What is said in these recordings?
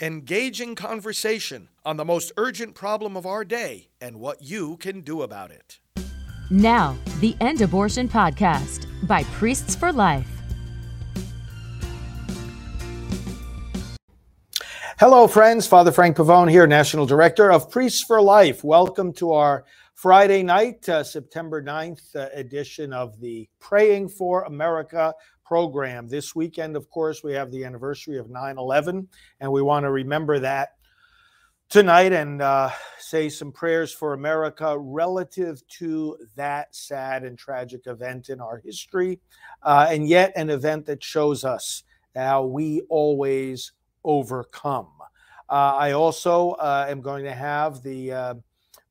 engaging conversation on the most urgent problem of our day and what you can do about it. Now, the End Abortion Podcast by Priests for Life. Hello, friends. Father Frank Pavone here, National Director of Priests for Life. Welcome to our Friday night, uh, September 9th uh, edition of the Praying for America program. This weekend, of course, we have the anniversary of 9 11, and we want to remember that tonight and uh, say some prayers for America relative to that sad and tragic event in our history, uh, and yet an event that shows us how we always overcome. Uh, I also uh, am going to have the uh,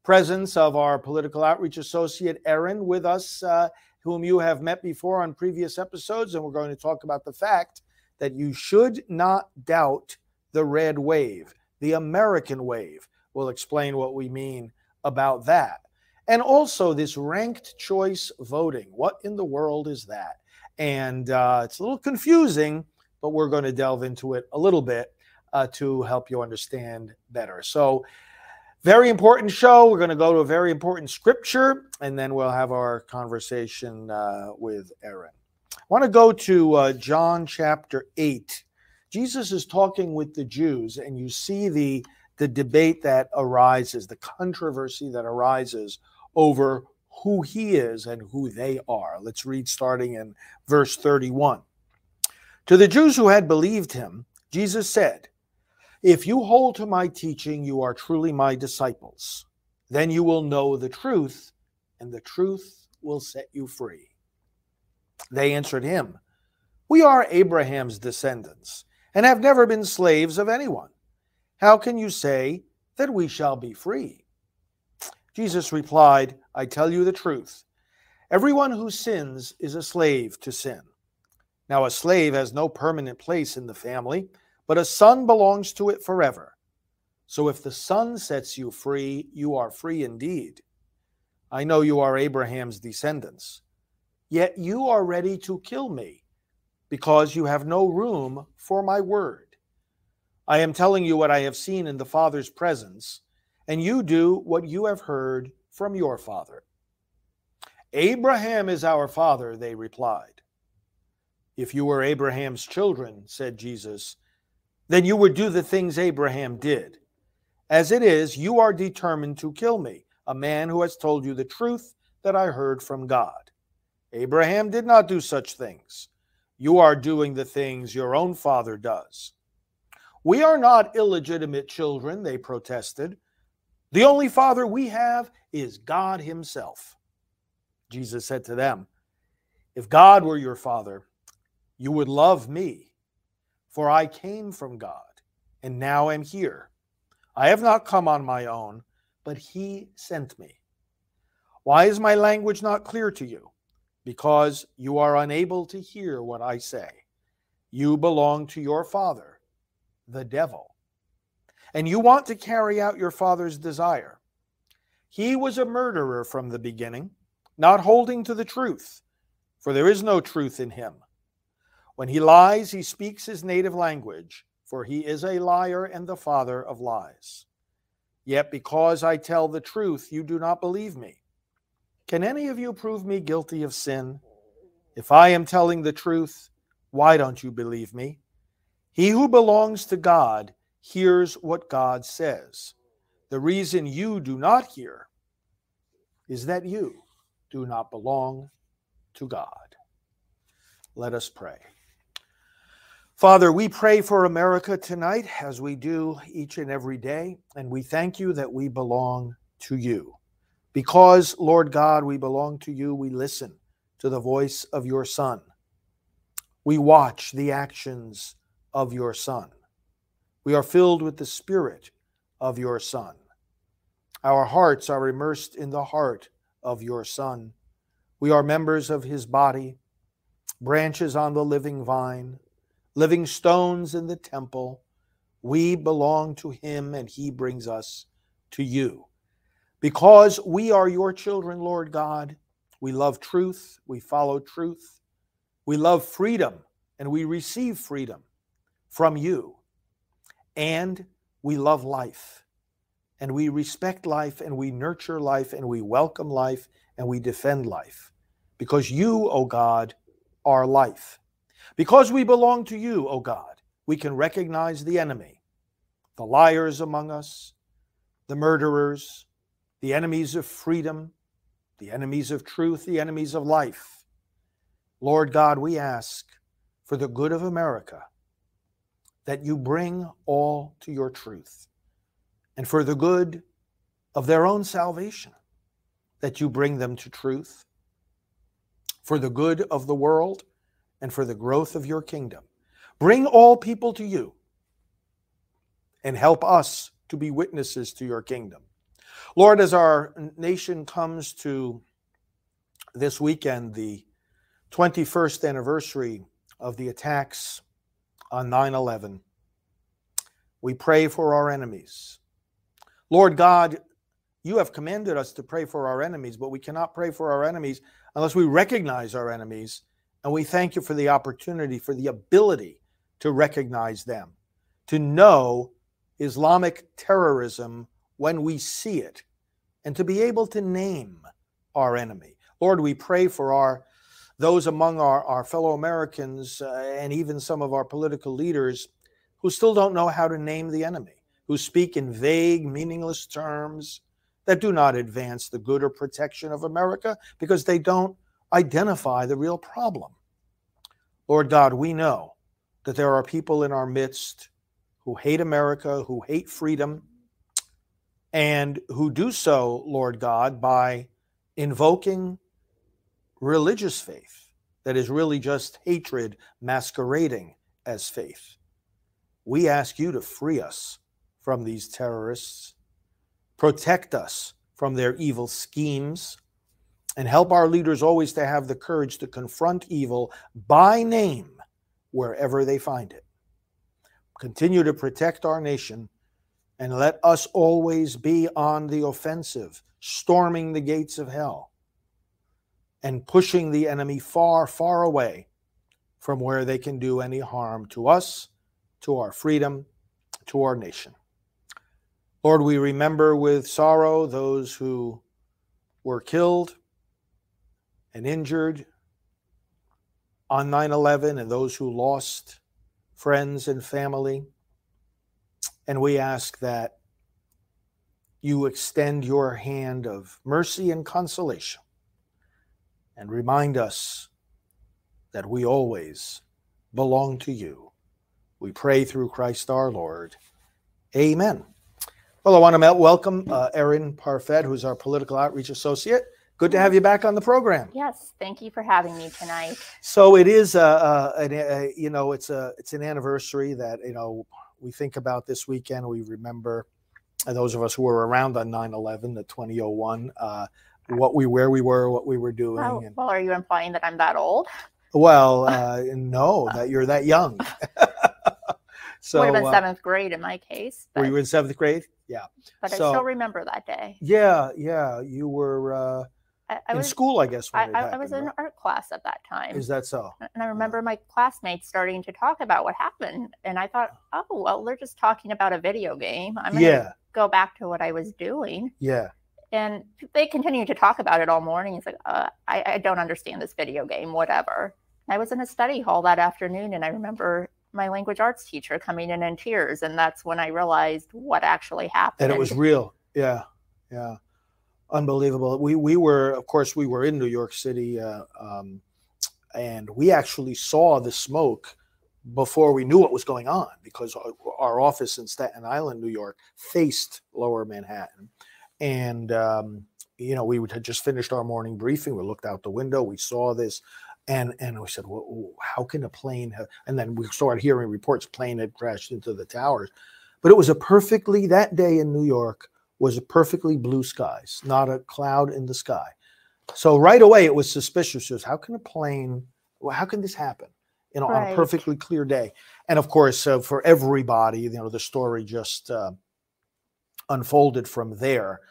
presence of our political outreach associate, Erin, with us uh, whom you have met before on previous episodes. And we're going to talk about the fact that you should not doubt the red wave, the American wave. We'll explain what we mean about that. And also, this ranked choice voting. What in the world is that? And uh, it's a little confusing, but we're going to delve into it a little bit uh, to help you understand better. So, very important show. We're going to go to a very important scripture, and then we'll have our conversation uh, with Erin. I want to go to uh, John chapter 8. Jesus is talking with the Jews, and you see the, the debate that arises, the controversy that arises over who he is and who they are. Let's read starting in verse 31. To the Jews who had believed him, Jesus said, if you hold to my teaching, you are truly my disciples. Then you will know the truth, and the truth will set you free. They answered him, We are Abraham's descendants, and have never been slaves of anyone. How can you say that we shall be free? Jesus replied, I tell you the truth. Everyone who sins is a slave to sin. Now, a slave has no permanent place in the family but a son belongs to it forever. So if the son sets you free, you are free indeed. I know you are Abraham's descendants, yet you are ready to kill me because you have no room for my word. I am telling you what I have seen in the Father's presence, and you do what you have heard from your father. Abraham is our father, they replied. If you were Abraham's children, said Jesus, then you would do the things Abraham did. As it is, you are determined to kill me, a man who has told you the truth that I heard from God. Abraham did not do such things. You are doing the things your own father does. We are not illegitimate children, they protested. The only father we have is God Himself. Jesus said to them, If God were your father, you would love me for I came from God, and now am here. I have not come on my own, but He sent me. Why is my language not clear to you? Because you are unable to hear what I say. You belong to your father, the devil, and you want to carry out your father's desire. He was a murderer from the beginning, not holding to the truth, for there is no truth in him. When he lies, he speaks his native language, for he is a liar and the father of lies. Yet because I tell the truth, you do not believe me. Can any of you prove me guilty of sin? If I am telling the truth, why don't you believe me? He who belongs to God hears what God says. The reason you do not hear is that you do not belong to God. Let us pray. Father, we pray for America tonight as we do each and every day, and we thank you that we belong to you. Because, Lord God, we belong to you, we listen to the voice of your Son. We watch the actions of your Son. We are filled with the Spirit of your Son. Our hearts are immersed in the heart of your Son. We are members of his body, branches on the living vine living stones in the temple. We belong to him and he brings us to you. Because we are your children, Lord God, we love truth, we follow truth, we love freedom, and we receive freedom from you. and we love life and we respect life and we nurture life and we welcome life and we defend life because you, O oh God, are life. Because we belong to you, O God, we can recognize the enemy, the liars among us, the murderers, the enemies of freedom, the enemies of truth, the enemies of life. Lord God, we ask for the good of America that you bring all to your truth, and for the good of their own salvation, that you bring them to truth, for the good of the world, and for the growth of your kingdom. Bring all people to you and help us to be witnesses to your kingdom. Lord, as our nation comes to this weekend, the 21st anniversary of the attacks on 9 11, we pray for our enemies. Lord God, you have commanded us to pray for our enemies, but we cannot pray for our enemies unless we recognize our enemies. And we thank you for the opportunity, for the ability to recognize them, to know Islamic terrorism when we see it, and to be able to name our enemy. Lord, we pray for our those among our, our fellow Americans uh, and even some of our political leaders who still don't know how to name the enemy, who speak in vague, meaningless terms that do not advance the good or protection of America because they don't identify the real problem. Lord God, we know that there are people in our midst who hate America, who hate freedom, and who do so, Lord God, by invoking religious faith that is really just hatred masquerading as faith. We ask you to free us from these terrorists, protect us from their evil schemes, and help our leaders always to have the courage to confront evil by name wherever they find it. Continue to protect our nation and let us always be on the offensive, storming the gates of hell and pushing the enemy far, far away from where they can do any harm to us, to our freedom, to our nation. Lord, we remember with sorrow those who were killed and injured on 9 11 and those who lost friends and family. And we ask that you extend your hand of mercy and consolation and remind us that we always belong to you. We pray through Christ our Lord. Amen. Well, I want to welcome uh, Erin Parfet, who's our political outreach associate. Good to have you back on the program. Yes, thank you for having me tonight. So it is a, a, a, you know it's a it's an anniversary that you know we think about this weekend. We remember those of us who were around on 9/11, the 2001, uh, what we where we were, what we were doing. Oh, and, well, are you implying that I'm that old? Well, uh, no, that you're that young. so would have been uh, seventh grade in my case. Were you in seventh grade? Yeah. But so, I still remember that day. Yeah, yeah. You were uh, I, I in was, school, I guess. I, happened, I, was in right? art class at that time. Is that so? And I remember yeah. my classmates starting to talk about what happened, and I thought, oh well, they're just talking about a video game. I'm gonna yeah. go back to what I was doing. Yeah. And they continued to talk about it all morning. It's like, uh, I, I don't understand this video game, whatever. And I was in a study hall that afternoon, and I remember my language arts teacher coming in in tears, and that's when I realized what actually happened. And it was real. Yeah, yeah unbelievable. We we were, of course, we were in New York City, uh, um, and we actually saw the smoke before we knew what was going on because our, office in Staten Island, New York, faced Lower Manhattan, and um, you know we had just finished our morning briefing. We looked out the window, we saw this. And, and we said, well, how can a plane have? And then we started hearing reports plane had crashed into the towers. But it was a perfectly that day in New York was a perfectly blue skies, not a cloud in the sky. So right away it was suspicious. Just how can a plane? Well, how can this happen? You know, right. on a perfectly clear day. And of course, uh, for everybody, you know, the story just uh, unfolded from there.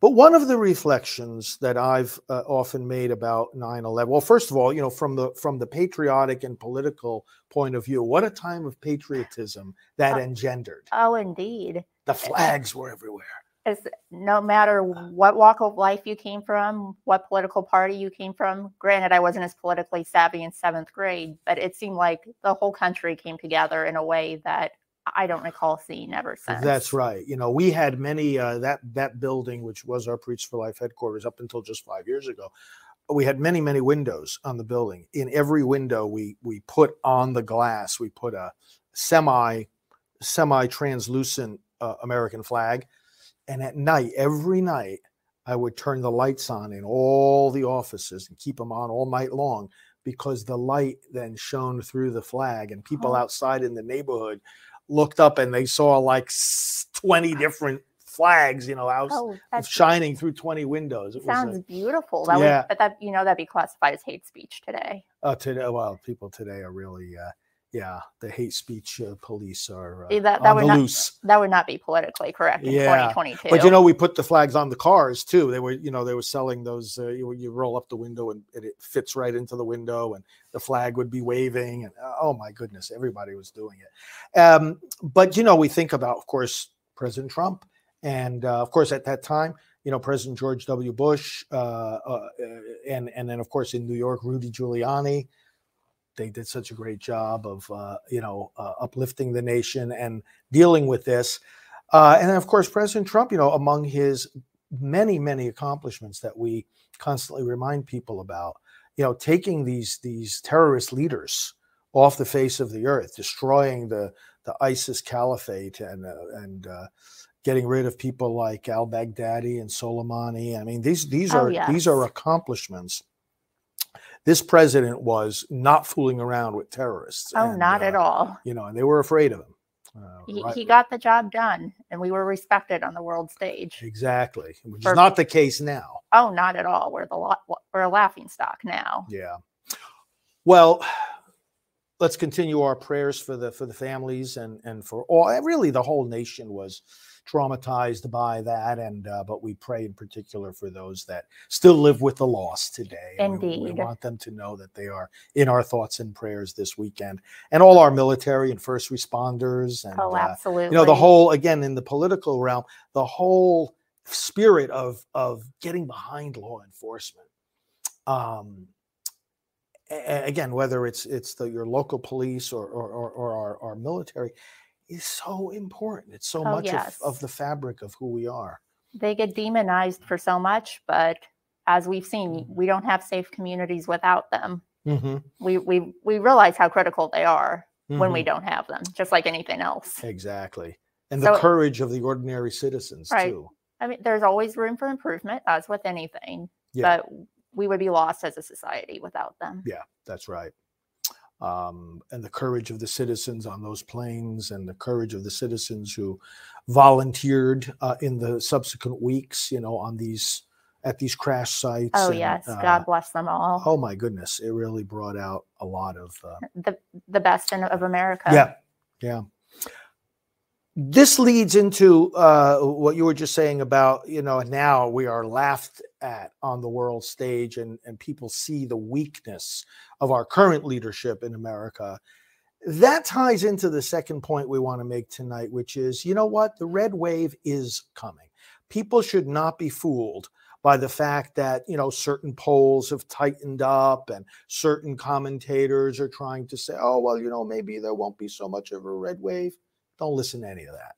But one of the reflections that I've uh, often made about 9/11, well, first of all, you know, from the from the patriotic and political point of view, what a time of patriotism that Oh. engendered. Oh, indeed. The flags were everywhere. Is no matter what walk of life you came from, what political party you came from. Granted, I wasn't as politically savvy in seventh grade, but it seemed like the whole country came together in a way that I don't recall seeing ever since. That's right. You know, we had many uh, that that building, which was our Priests for Life headquarters up until just five years ago. We had many many windows on the building. In every window, we we put on the glass, we put a semi semi translucent uh, American flag, and at night, every night, I would turn the lights on in all the offices and keep them on all night long because the light then shone through the flag, and people Oh. outside in the neighborhood looked up and they saw like 20 different flags, you know, out Oh, shining through 20 windows. It sounds was beautiful. That Yeah. would, but that you know that'd be classified as hate speech today. Oh, uh, today, well, people today are really, uh, yeah, the hate speech uh, police are uh, Eh, that- that would not- loose. That would not be politically correct in Yeah, 2022. But you know, we put the flags on the cars too. They were, you know, they were selling those. Uh, you, you roll up the window and it, it fits right into the window, and the flag would be waving. And uh, oh my goodness, everybody was doing it. Um, but you know, we think about, of course, President Trump, and uh, of course, at that time, you know, President George W. Bush, uh, uh, and and then of course in New York, Rudy Giuliani. They did such a great job of, uh, you know, uh, uplifting the nation and dealing with this. Uh, and of course, President Trump, you know, among his many, many accomplishments that we constantly remind people about, you know, taking these these terrorist leaders off the face of the earth, destroying the the ISIS caliphate, and uh, and uh, getting rid of people like Al Baghdadi and Soleimani. I mean, these these Oh, are these are accomplishments. This president was not fooling around with terrorists. oh, and, not at uh, all. You know, and they were afraid of him. Uh, He, right- he got the job done, and we were respected on the world stage. Exactly, which is not the case now. Oh, not at all. We're the we're a laughing stock now. Yeah. Well, let's continue our prayers for the for the families and and for all. Really, the whole nation was traumatized by that, and uh, but we pray in particular for those that still live with the loss today. and we- we, want them to know that they are in our thoughts and prayers this weekend, and all our military and first responders and oh, uh, absolutely. you know the whole again in the political realm the whole spirit of of getting behind law enforcement um again whether it's it's the your local police or or, or, or our, our military is so important it's so Oh, much yes. of, of the fabric of who we are they get demonized for so much, but as we've seen, Mm-hmm. we don't have safe communities without them. Mhm, We we we realize how critical they are when we mhm. don't have them, just like anything else. exactly and the So- courage of the ordinary citizens Right. too I mean, there's always room for improvement, as with anything, Yeah. but we would be lost as a society without them. Yeah, that's right. Um, and the courage of the citizens on those planes, and the courage of the citizens who volunteered uh, in the subsequent weeks, you know, on these at these crash sites. Oh and, yes, uh, God bless them all. Oh my goodness, it really brought out a lot of. Uh, The the best in, of America. yeah, yeah. This leads into uh, what you were just saying about, you know, now we are laughed at on the world stage and, and people see the weakness of our current leadership in America. That ties into the second point we want to make tonight, which is, you know what? The red wave is coming. People should not be fooled by the fact that, you know, certain polls have tightened up and certain commentators are trying to say, oh, well, you know, maybe there won't be so much of a red wave. Don't listen to any of that.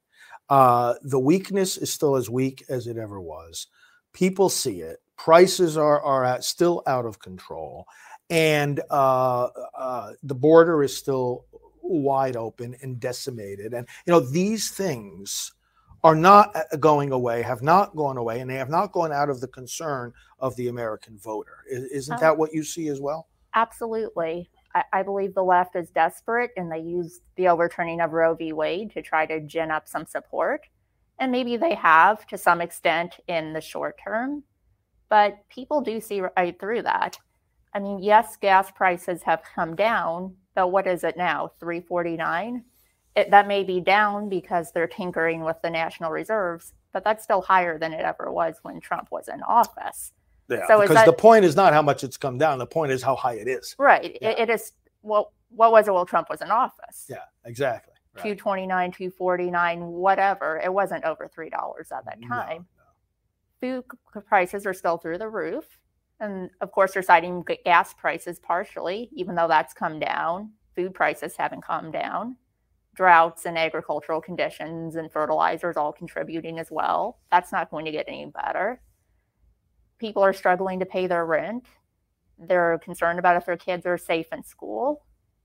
Uh, the weakness is still as weak as it ever was. People see it. Prices are are at, still out of control, and uh, uh, the border is still wide open and decimated. And you know these things are not uh, going away, have not gone away, and they have not gone out of the concern of the American voter. Isn't Oh. that what you see as well? Absolutely. I, believe the left is desperate and they use the overturning of Roe v. Wade to try to gin up some support. And maybe they have to some extent in the short term, but people do see right through that. I mean, yes, gas prices have come down, but what is it now? 349? it, that may be down because they're tinkering with the national reserves, but that's still higher than it ever was when Trump was in office. Yeah, So because the point is not how much it's come down. The point is how high it is. Right. Yeah. It, it is well what was it while Trump was in office? Yeah, exactly. Right. 229, 249, whatever. It wasn't over three dollars at that No, time. Food prices are still through the roof. And of course, they're citing gas prices partially, even though that's come down. Food prices haven't come down. Droughts and agricultural conditions and fertilizers all contributing as well. That's not going to get any better. People are struggling to pay their rent. They're concerned about if their kids are safe in school.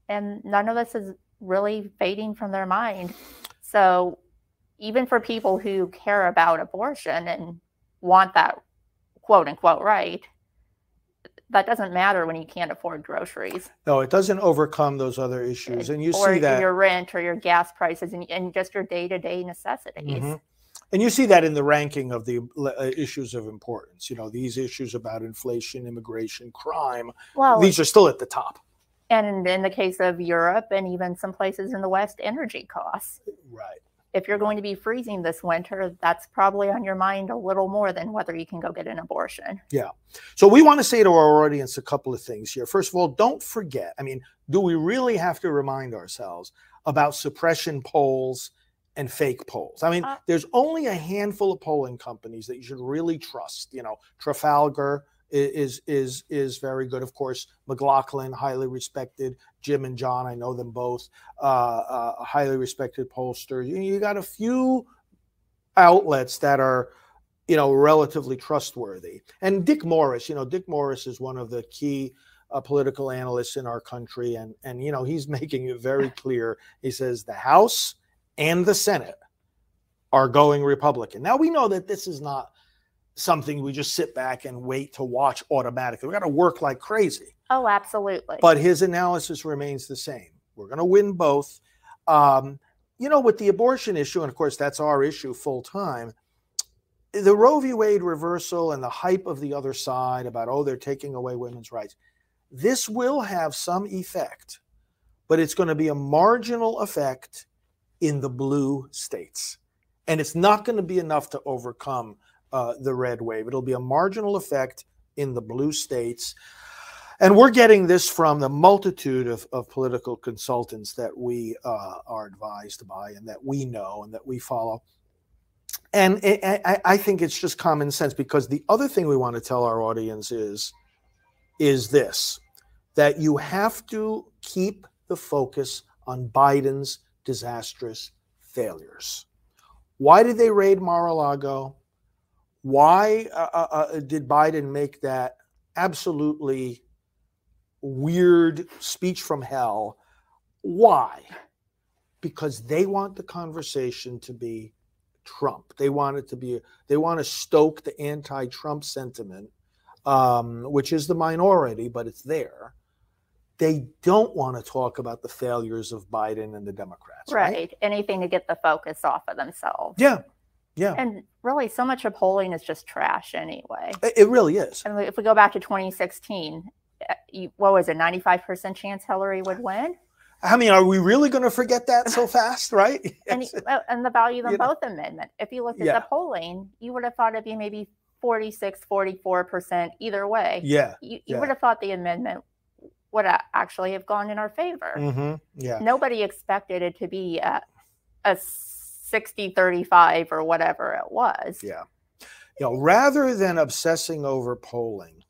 And none of this is really fading from their mind. So, even for people who care about abortion and want that quote unquote right, that doesn't matter when you can't afford groceries No, it doesn't overcome those other issues, and you or see that. your rent or your gas prices and, and just your day to day necessities. Mhm. And you see that in the ranking of the uh, issues of importance. You know, these issues about inflation, immigration, crime, Well, these are still at the top. and in, in the case of Europe and even some places in the West, energy costs. Right. If you're going to be freezing this winter, that's probably on your mind a little more than whether you can go get an abortion. Yeah. So we want to say to our audience a couple of things here. First of all, don't forget. I mean, do we really have to remind ourselves about suppression polls and fake polls? I mean, Uh, there's only a handful of polling companies that you should really trust. You know, Trafalgar is is is very good. Of course, McLaughlin, highly respected. Jim and John, I know them both. Uh, uh, highly respected pollsters. You, you got a few outlets that are you know, relatively trustworthy. And Dick Morris, you know, Dick Morris is one of the key uh, political analysts in our country, and and you know, he's making it very clear. He says the House and the Senate are going Republican. Now we know that this is not something we just sit back and wait to watch automatically. We got to work like crazy Oh, absolutely. but his analysis remains the same. We're going to win both. Um, you know, with the abortion issue, and of course, that's our issue full time. The Roe v. Wade reversal and the hype of the other side about, oh, they're taking away women's rights. This will have some effect, but it's going to be a marginal effect in the blue states. And it's not going to be enough to overcome uh, the red wave. It'll be a marginal effect in the blue states. And we're getting this from the multitude of, of political consultants that we uh, are advised by and that we know and that we follow. And I, I- I think it's just common sense because the other thing we want to tell our audience is, is this that you have to keep the focus on Biden's disastrous failures. Why did they raid Mar-a-Lago? Why uh, uh, uh, did Biden make that absolutely weird speech from hell? Why? Because they want the conversation to be Trump. They want it to be. They want to stoke the anti-Trump sentiment, um, which is the minority, but it's there. They don't want to talk about the failures of Biden and the Democrats, right? right. Anything to get the focus off of themselves. Yeah, yeah. And really, so much of polling is just trash anyway. It really is. And if we go back to 2016, uh, what was it, 95% chance Hillary would win? I mean, are we really going to forget that so fast, right? And, Yes. and the value of them You know. both amendment. If you look at Yeah. the polling, you would have thought it'd be maybe 46, 44% either way. yeah. You, you yeah. would have thought the amendment would actually have gone in our favor. hmm Yeah. Nobody expected it to be a, a 60 35 or whatever it was. Yeah. You know, rather than obsessing over polling,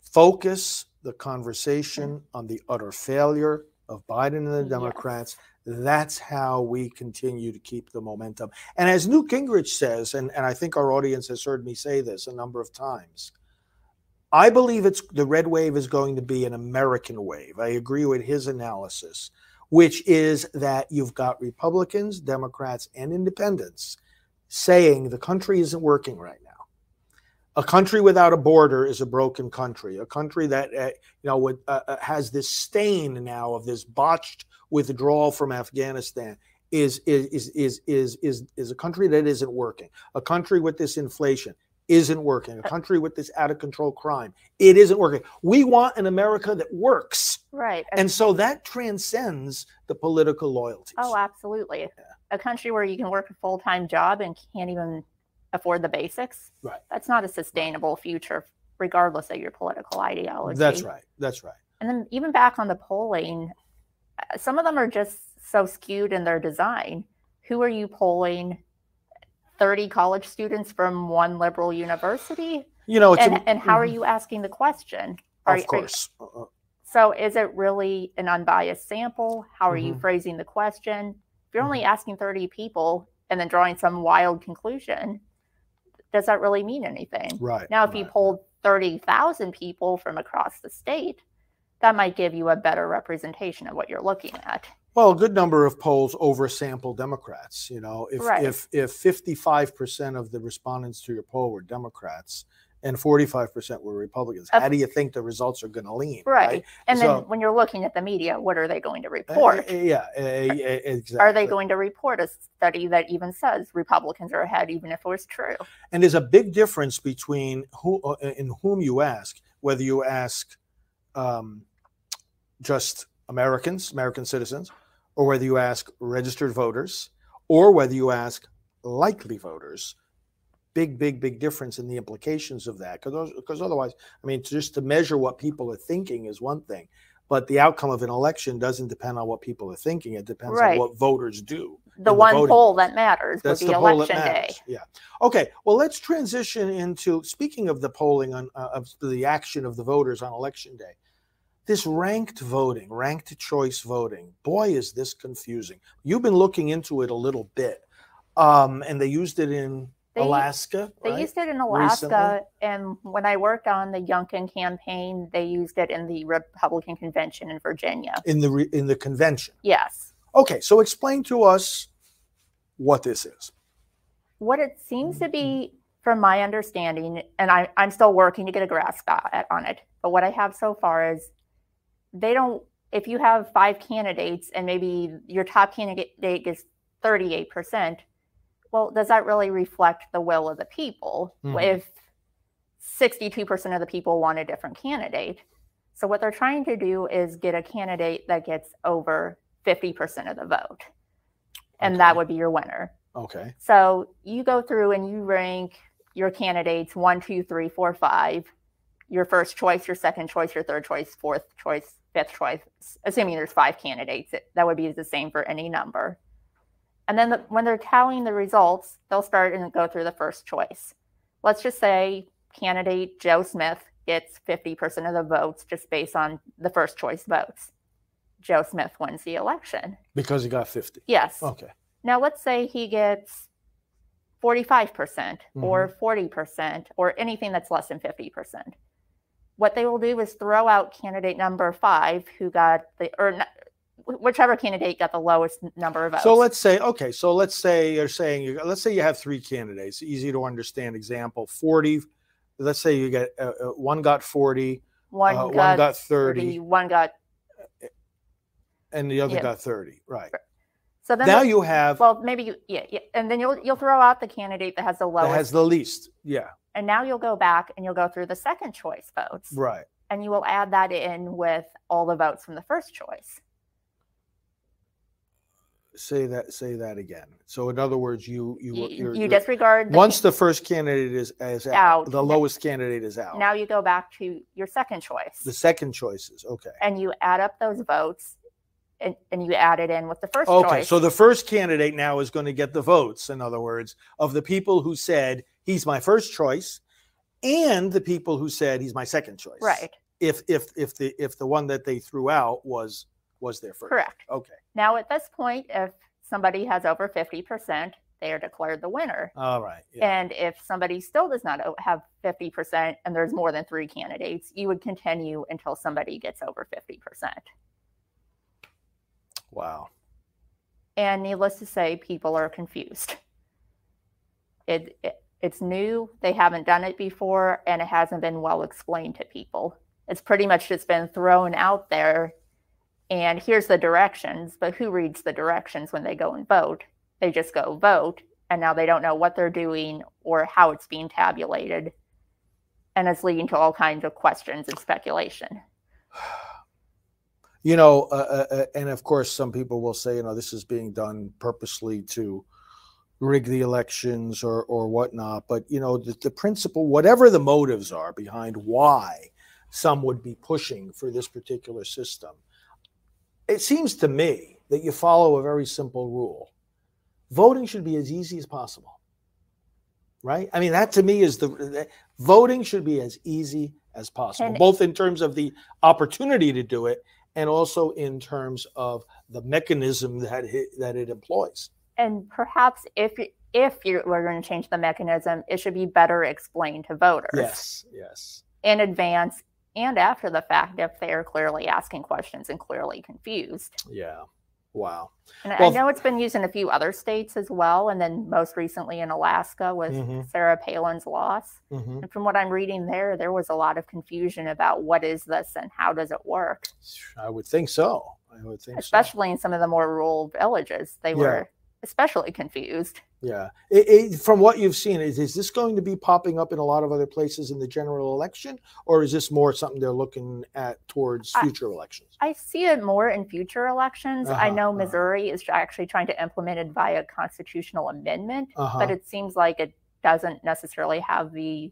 focus the conversation on the utter failure of Biden and the Yes. Democrats. That's how we continue to keep the momentum. And as Newt Gingrich says, and, and I think our audience has heard me say this a number of times, I believe it's the red wave is going to be an American wave. I agree with his analysis, which is that you've got Republicans, Democrats, and independents saying the country isn't working right now. A country without a border is a broken country. A country that uh, you know uh, uh, has this stain now of this botched withdrawal from Afghanistan is is is is is is, is a country that isn't working. A country with this inflation isn't working. A country with this out of control crime, it isn't working. We want an America that works. Right. And so that transcends the political loyalties. Oh, absolutely. A country where you can work a full time job and can't even afford the basics. Right. That's not a sustainable future, regardless of your political ideology. That's right. That's right. And then even back on the polling, uh, some of them are just so skewed in their design. Who are you polling? 30 college students from one liberal university? You know, it's And, a- and how are you asking the question? Are, Of you- are- course. Uh, so is it really an unbiased sample? How are you Mhm. phrasing the question? If you're Mm-hmm. only asking 30 people and then drawing some wild conclusion, does that really mean anything? Right. Now, if you right. polled 30,000 people from across the state, that might give you a better representation of what you're looking at. Well, a good number of polls oversample Democrats. You know, if Right. if if fifty five percent of the respondents to your poll were Democrats and forty five percent were Republicans, how do you think the results are going to lean? Right. And So- then when you're looking at the media, what are they going to Uh, report? uh, yeah. uh, uh, exactly. Are they going to report a study that even says Republicans are ahead, even if it was true? And there's a big difference between who uh, in whom you ask, whether you ask um, just Americans, American citizens, or whether you ask registered voters, or whether you ask likely voters. Big, big, big difference in the implications of that. Because otherwise, I mean, just to measure what people are thinking is one thing, but the outcome of an election doesn't depend on what people are thinking. It depends Right. on what voters do. The one voting poll that matters would That's be the poll that election day. Yeah. Okay. Well, let's transition into speaking of the polling on uh, of the action of the voters on election day. This ranked voting, ranked choice voting. Boy, is this confusing. You've been looking into it a little bit, um, and they used it in They- Alaska. They right? used it in Alaska, Recently? and when I worked on the Youngkin campaign, they used it in the Republican convention in Virginia. in the re- in the convention. Yes. Okay, so explain to us what this is. What it seems to be, from my understanding, and I, I'm still working to get a grasp on it, but what I have so far is they don't, if you have five candidates and maybe your top candidate gets 38%, well, does that really reflect the will of the people? Mhm. If 62% of the people want a different candidate. So, what they're trying to do is get a candidate that gets over 50% of the vote. And that would be your winner. Okay. So you go through and you rank your candidates one, two, three, four, five, your first choice, your second choice, your third choice, fourth choice, fifth choice, assuming there's five candidates, it- that would be the same for any number. And then the, when they're tallying the results, they'll start and go through the first choice. Let's just say candidate Joe Smith gets 50% of the votes just based on the first choice votes. Joe Smith wins the election. Because he got 50. Yes. Okay. Now, let's say he gets 45% or mm-hmm. 40% or anything that's less than 50%. What they will do is throw out candidate number five, who got the, or whichever candidate got the lowest number of votes. So let's say, okay, so let's say you're saying, you, let's say you have three candidates, easy to understand example 40. Let's say you get uh, uh, one got 40 one, uh, one got got 30, 30. one got, and the other Yeah. got 30. Right. so then, Now you have well, maybe you, yeah, yeah, and then you'll, you'll throw out the candidate that has the lowest that has the least. Yeah. And now you'll go back and you'll go through the second choice votes, Right. and you will add that in with all the votes from the first choice. Say that. Say that again. So in other words, you you You, you're- you you're- disregard the once the first candidate is is out, Out. the lowest candidate is out. now you go back to your second choice the second choices. Okay. and you add up those votes and, and you add it in with the first Okay, choice. so the first candidate now is going to get the votes, in other words, of the people who said he's my first choice and the people who said he's my second choice. right, If if if the if the one that they threw out was was their first. correct. Okay. Now at this point, if somebody has over 50%, they are declared the winner. All right. Yeah. And if somebody still does not have 50% and there's more than three candidates, you would continue until somebody gets over 50%. Wow. And needless to say, people are confused. It, it it's new. They haven't done it before, and it hasn't been well explained to people. It's pretty much just been thrown out there. And here's the directions, but who reads the directions when they go and vote? They just go vote, and now they don't know what they're doing or how it's being tabulated. And it's leading to all kinds of questions and speculation. You know, uh, uh, uh, and of course, some people will say, you know, this is being done purposely to rig the elections or or whatnot. But you know, the, the principle, whatever the motives are behind why some would be pushing for this particular system, it seems to me that you follow a very simple rule: voting should be as easy as possible. Right? I mean, that to me is the, the voting should be as easy as possible, And- both in terms of the opportunity to do it and also in terms of the mechanism that it, that it employs. And perhaps if you- if you were going to change the mechanism, it should be better explained to voters Yes, yes. in advance and after the fact if they are clearly asking questions and clearly confused. Yeah. Wow. And Well- I know it's been used in a few other states as well, and then most recently in Alaska with Mhm. Sarah Palin's loss. hmm And from what I'm reading there, there was a lot of confusion about what is this and how does it work, I would think so. I would think so. especially in some of the more rural villages. They Yeah. were especially confused. Yeah. It, it, from what you've seen, is, is this going to be popping up in a lot of other places in the general election, or is this more something they're looking at towards I- future elections? I see it more in future elections. I Uh-huh, know uh-huh. Missouri is actually trying to implement it via constitutional amendment, Uh-huh. but it seems like it doesn't necessarily have the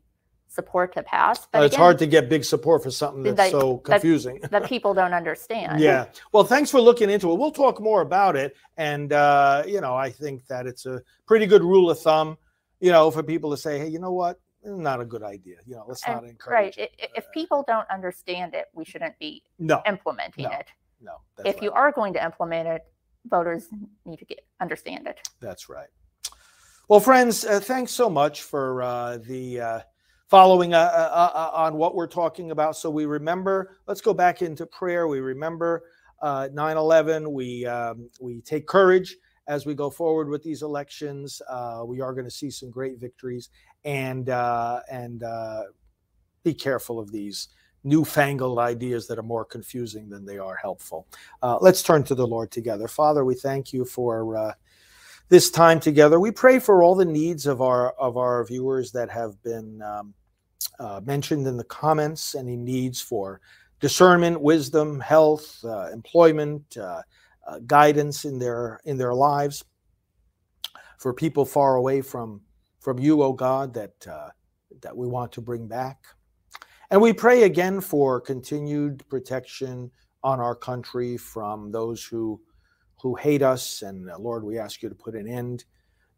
support to pass. But Uh, it's again, hard to get big support for something that's that- so confusing. that people don't understand. Yeah. Well, thanks for looking into it. We'll talk more about it. And, uh, you know, I think that it's a pretty good rule of thumb, you know, for people to say, hey, you know what? Not a good idea. You know, let's And- not encourage Right. it. If people don't understand it, we shouldn't be No, implementing No, it. no. If right. you are going to implement it, voters need to get understand it. That's right. Well, friends, uh, thanks so much for uh, the uh, following uh, uh, uh, on what we're talking about. So we remember. Let's go back into prayer. We remember uh, 9/11. We um, we take courage as we go forward with these elections. Uh, we are going to see some great victories, and uh, and uh, be careful of these newfangled ideas that are more confusing than they are helpful. Uh, let's turn to the Lord together. Father, we thank you for uh, this time together. We pray for all the needs of our of our viewers that have been um, uh, mentioned in the comments. Any needs for discernment, wisdom, health, uh, employment, uh, uh, guidance in their in their lives. For people far away from from you, O God, that uh, that we want to bring back. And we pray again for continued protection on our country from those who who hate us. And Lord, we ask you to put an end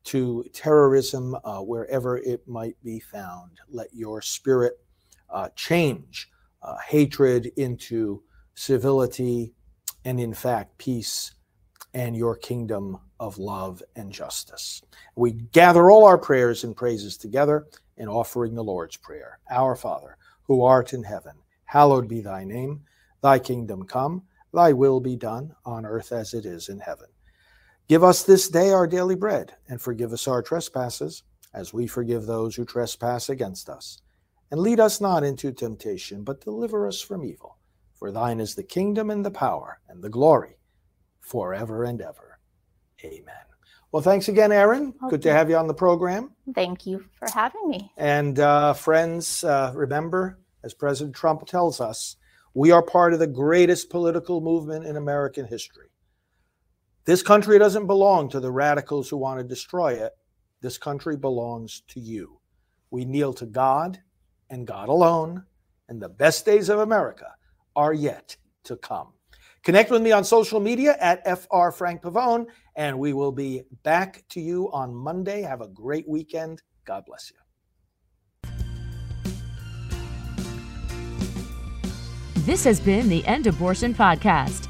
to terrorism uh, wherever it might be found. Let your spirit uh, change uh, hatred into civility and, in fact, peace and your kingdom of love and justice. We gather all our prayers and praises together in offering the Lord's Prayer. Our Father, who art in heaven, hallowed be thy name. Thy kingdom come, thy will be done on earth as it is in heaven. Give us this day our daily bread, and forgive us our trespasses, as we forgive those who trespass against us. And lead us not into temptation, but deliver us from evil. For thine is the kingdom and the power and the glory forever and ever. Amen. Well, thanks again, Erin. Good to have you on the program. Thank you for having me. And uh, friends, uh, remember, as President Trump tells us, we are part of the greatest political movement in American history. This country doesn't belong to the radicals who want to destroy it. This country belongs to you. We kneel to God and God alone, and the best days of America are yet to come. Connect with me on social media at FR Frank Pavone, and we will be back to you on Monday. Have a great weekend. God bless you. This has been the End Abortion Podcast.